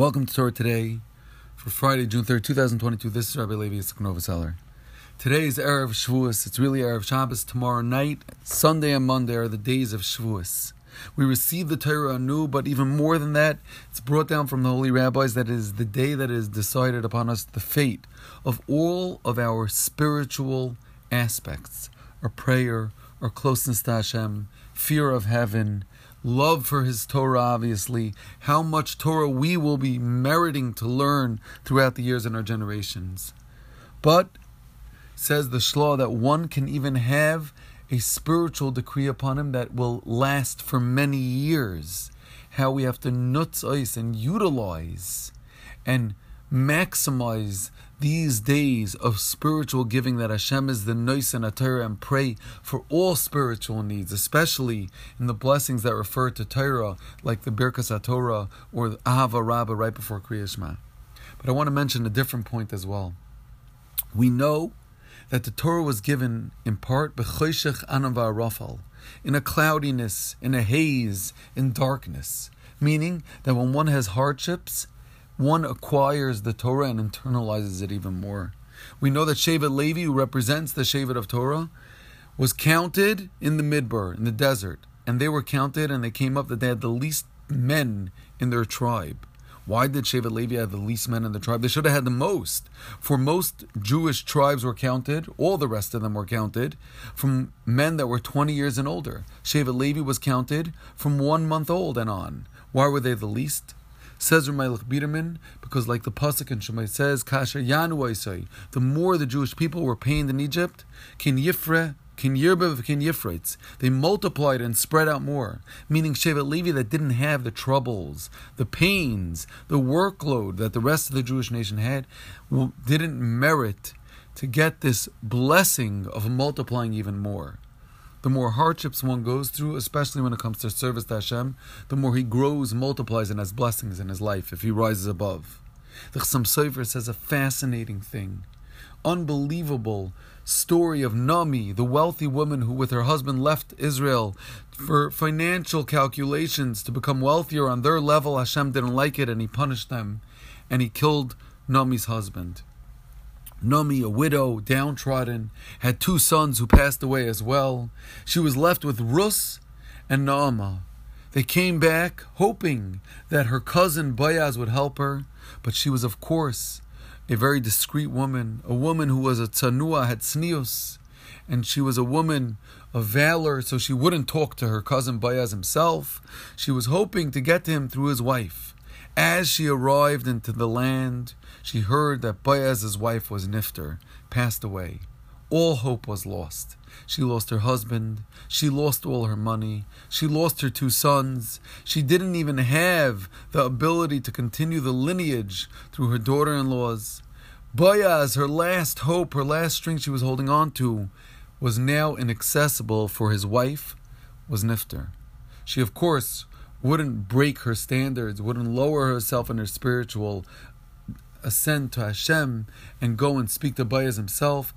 Welcome to Torah today for Friday, June 3rd, 2022. This is Rabbi Levi Yitzchak Seller. Today is Erev Shavuos. It's really Erev Shabbos. Tomorrow night, Sunday and Monday are the days of Shavuos. We receive the Torah anew, but even more than that, it's brought down from the holy rabbis that it is the day that is decided upon us the fate of all of our spiritual aspects our prayer, our closeness to Hashem, fear of heaven, love for his Torah, obviously, how much Torah we will be meriting to learn throughout the years and our generations. But, says the Shlah, that one can even have a spiritual decree upon him that will last for many years. How we have to nutz ice and utilize and maximize these days of spiritual giving that Hashem is the nois and Torah and pray for all spiritual needs, especially in the blessings that refer to Torah, like the Birkas Torah or Ahava Rabbah right before Kriya Shema. But I want to mention a different point as well. We know that the Torah was given in part b'choshech anava rafal, in a cloudiness, in a haze, in darkness, meaning that when one has hardships, one acquires the Torah and internalizes it even more. We know that Shevet Levi, who represents the Shevet of Torah, was counted in the Midbar, in the desert. And they were counted and they came up that they had the least men in their tribe. Why did Shevet Levi have the least men in the tribe? They should have had the most. For most Jewish tribes were counted, all the rest of them were counted, from men that were 20 years and older. Shevet Levi was counted from one month old and on. Why were they the least? Says Ramaylich Biderman, because like the Pasuk in Shemai says, Kasha Yanu the more the Jewish people were pained in Egypt, Kin Yifre, Kin Yirbev, Kin Yifrites, they multiplied and spread out more. Meaning Shevet Levi that didn't have the troubles, the pains, the workload that the rest of the Jewish nation had, didn't merit to get this blessing of multiplying even more the more hardships one goes through, especially when it comes to service to Hashem, the more he grows, multiplies, and has blessings in his life if he rises above. The Chassam Sofer says a fascinating thing, unbelievable story of Naomi, the wealthy woman who, with her husband, left Israel for financial calculations to become wealthier on their level. Hashem didn't like it, and he punished them, and he killed Naomi's husband. Naomi, a widow, downtrodden, had two sons who passed away as well. She was left with Rus and Naama. They came back hoping that her cousin Boaz would help her, but she was, of course, a very discreet woman, a woman who was a tsanua, had tznius, and she was a woman of valor, so she wouldn't talk to her cousin Boaz himself. She was hoping to get to him through his wife. As she arrived into the land, she heard that Boaz's wife was Nifter, passed away. All hope was lost. She lost her husband. She lost all her money. She lost her two sons. She didn't even have the ability to continue the lineage through her daughter in laws. Boaz, her last hope, her last string she was holding on to, was now inaccessible for his wife, was Nifter. She, of course, wouldn't break her standards, wouldn't lower herself in her spiritual ascent to Hashem and go and speak to Boaz himself.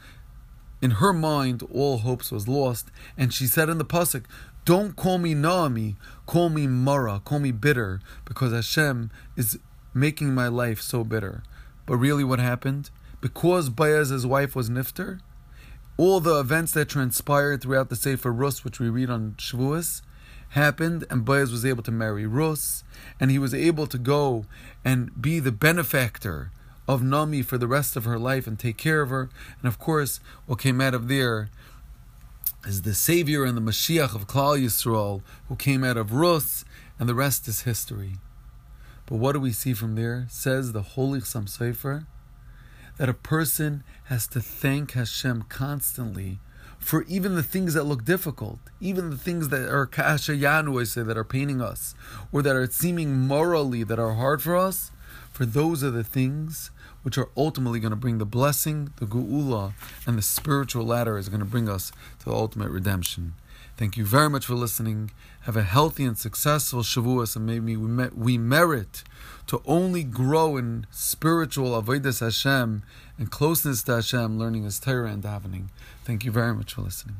In her mind, all hopes was lost, and she said in the pasuk, "Don't call me Naomi, call me Mara, call me bitter, because Hashem is making my life so bitter." But really, what happened? Because Boaz's wife was Nifter, all the events that transpired throughout the Sefer Rus, which we read on Shavuos, happened, and Boaz was able to marry Rus, and he was able to go and be the benefactor of Naomi for the rest of her life and take care of her. And of course, what came out of there is the Savior and the Mashiach of Klal Yisrael, who came out of Rus, and the rest is history. But what do we see from there? Says the Holy Chassam Sofer that a person has to thank Hashem constantly for even the things that look difficult, even the things that are kashayanu, I say, that are paining us, or that are seeming morally that are hard for us, for those are the things which are ultimately going to bring the blessing, the geula, and the spiritual ladder is going to bring us to the ultimate redemption. Thank you very much for listening. Have a healthy and successful Shavuos, and maybe we, we merit to only grow in spiritual avodas Hashem and closeness to Hashem, learning His Torah and davening. Thank you very much for listening.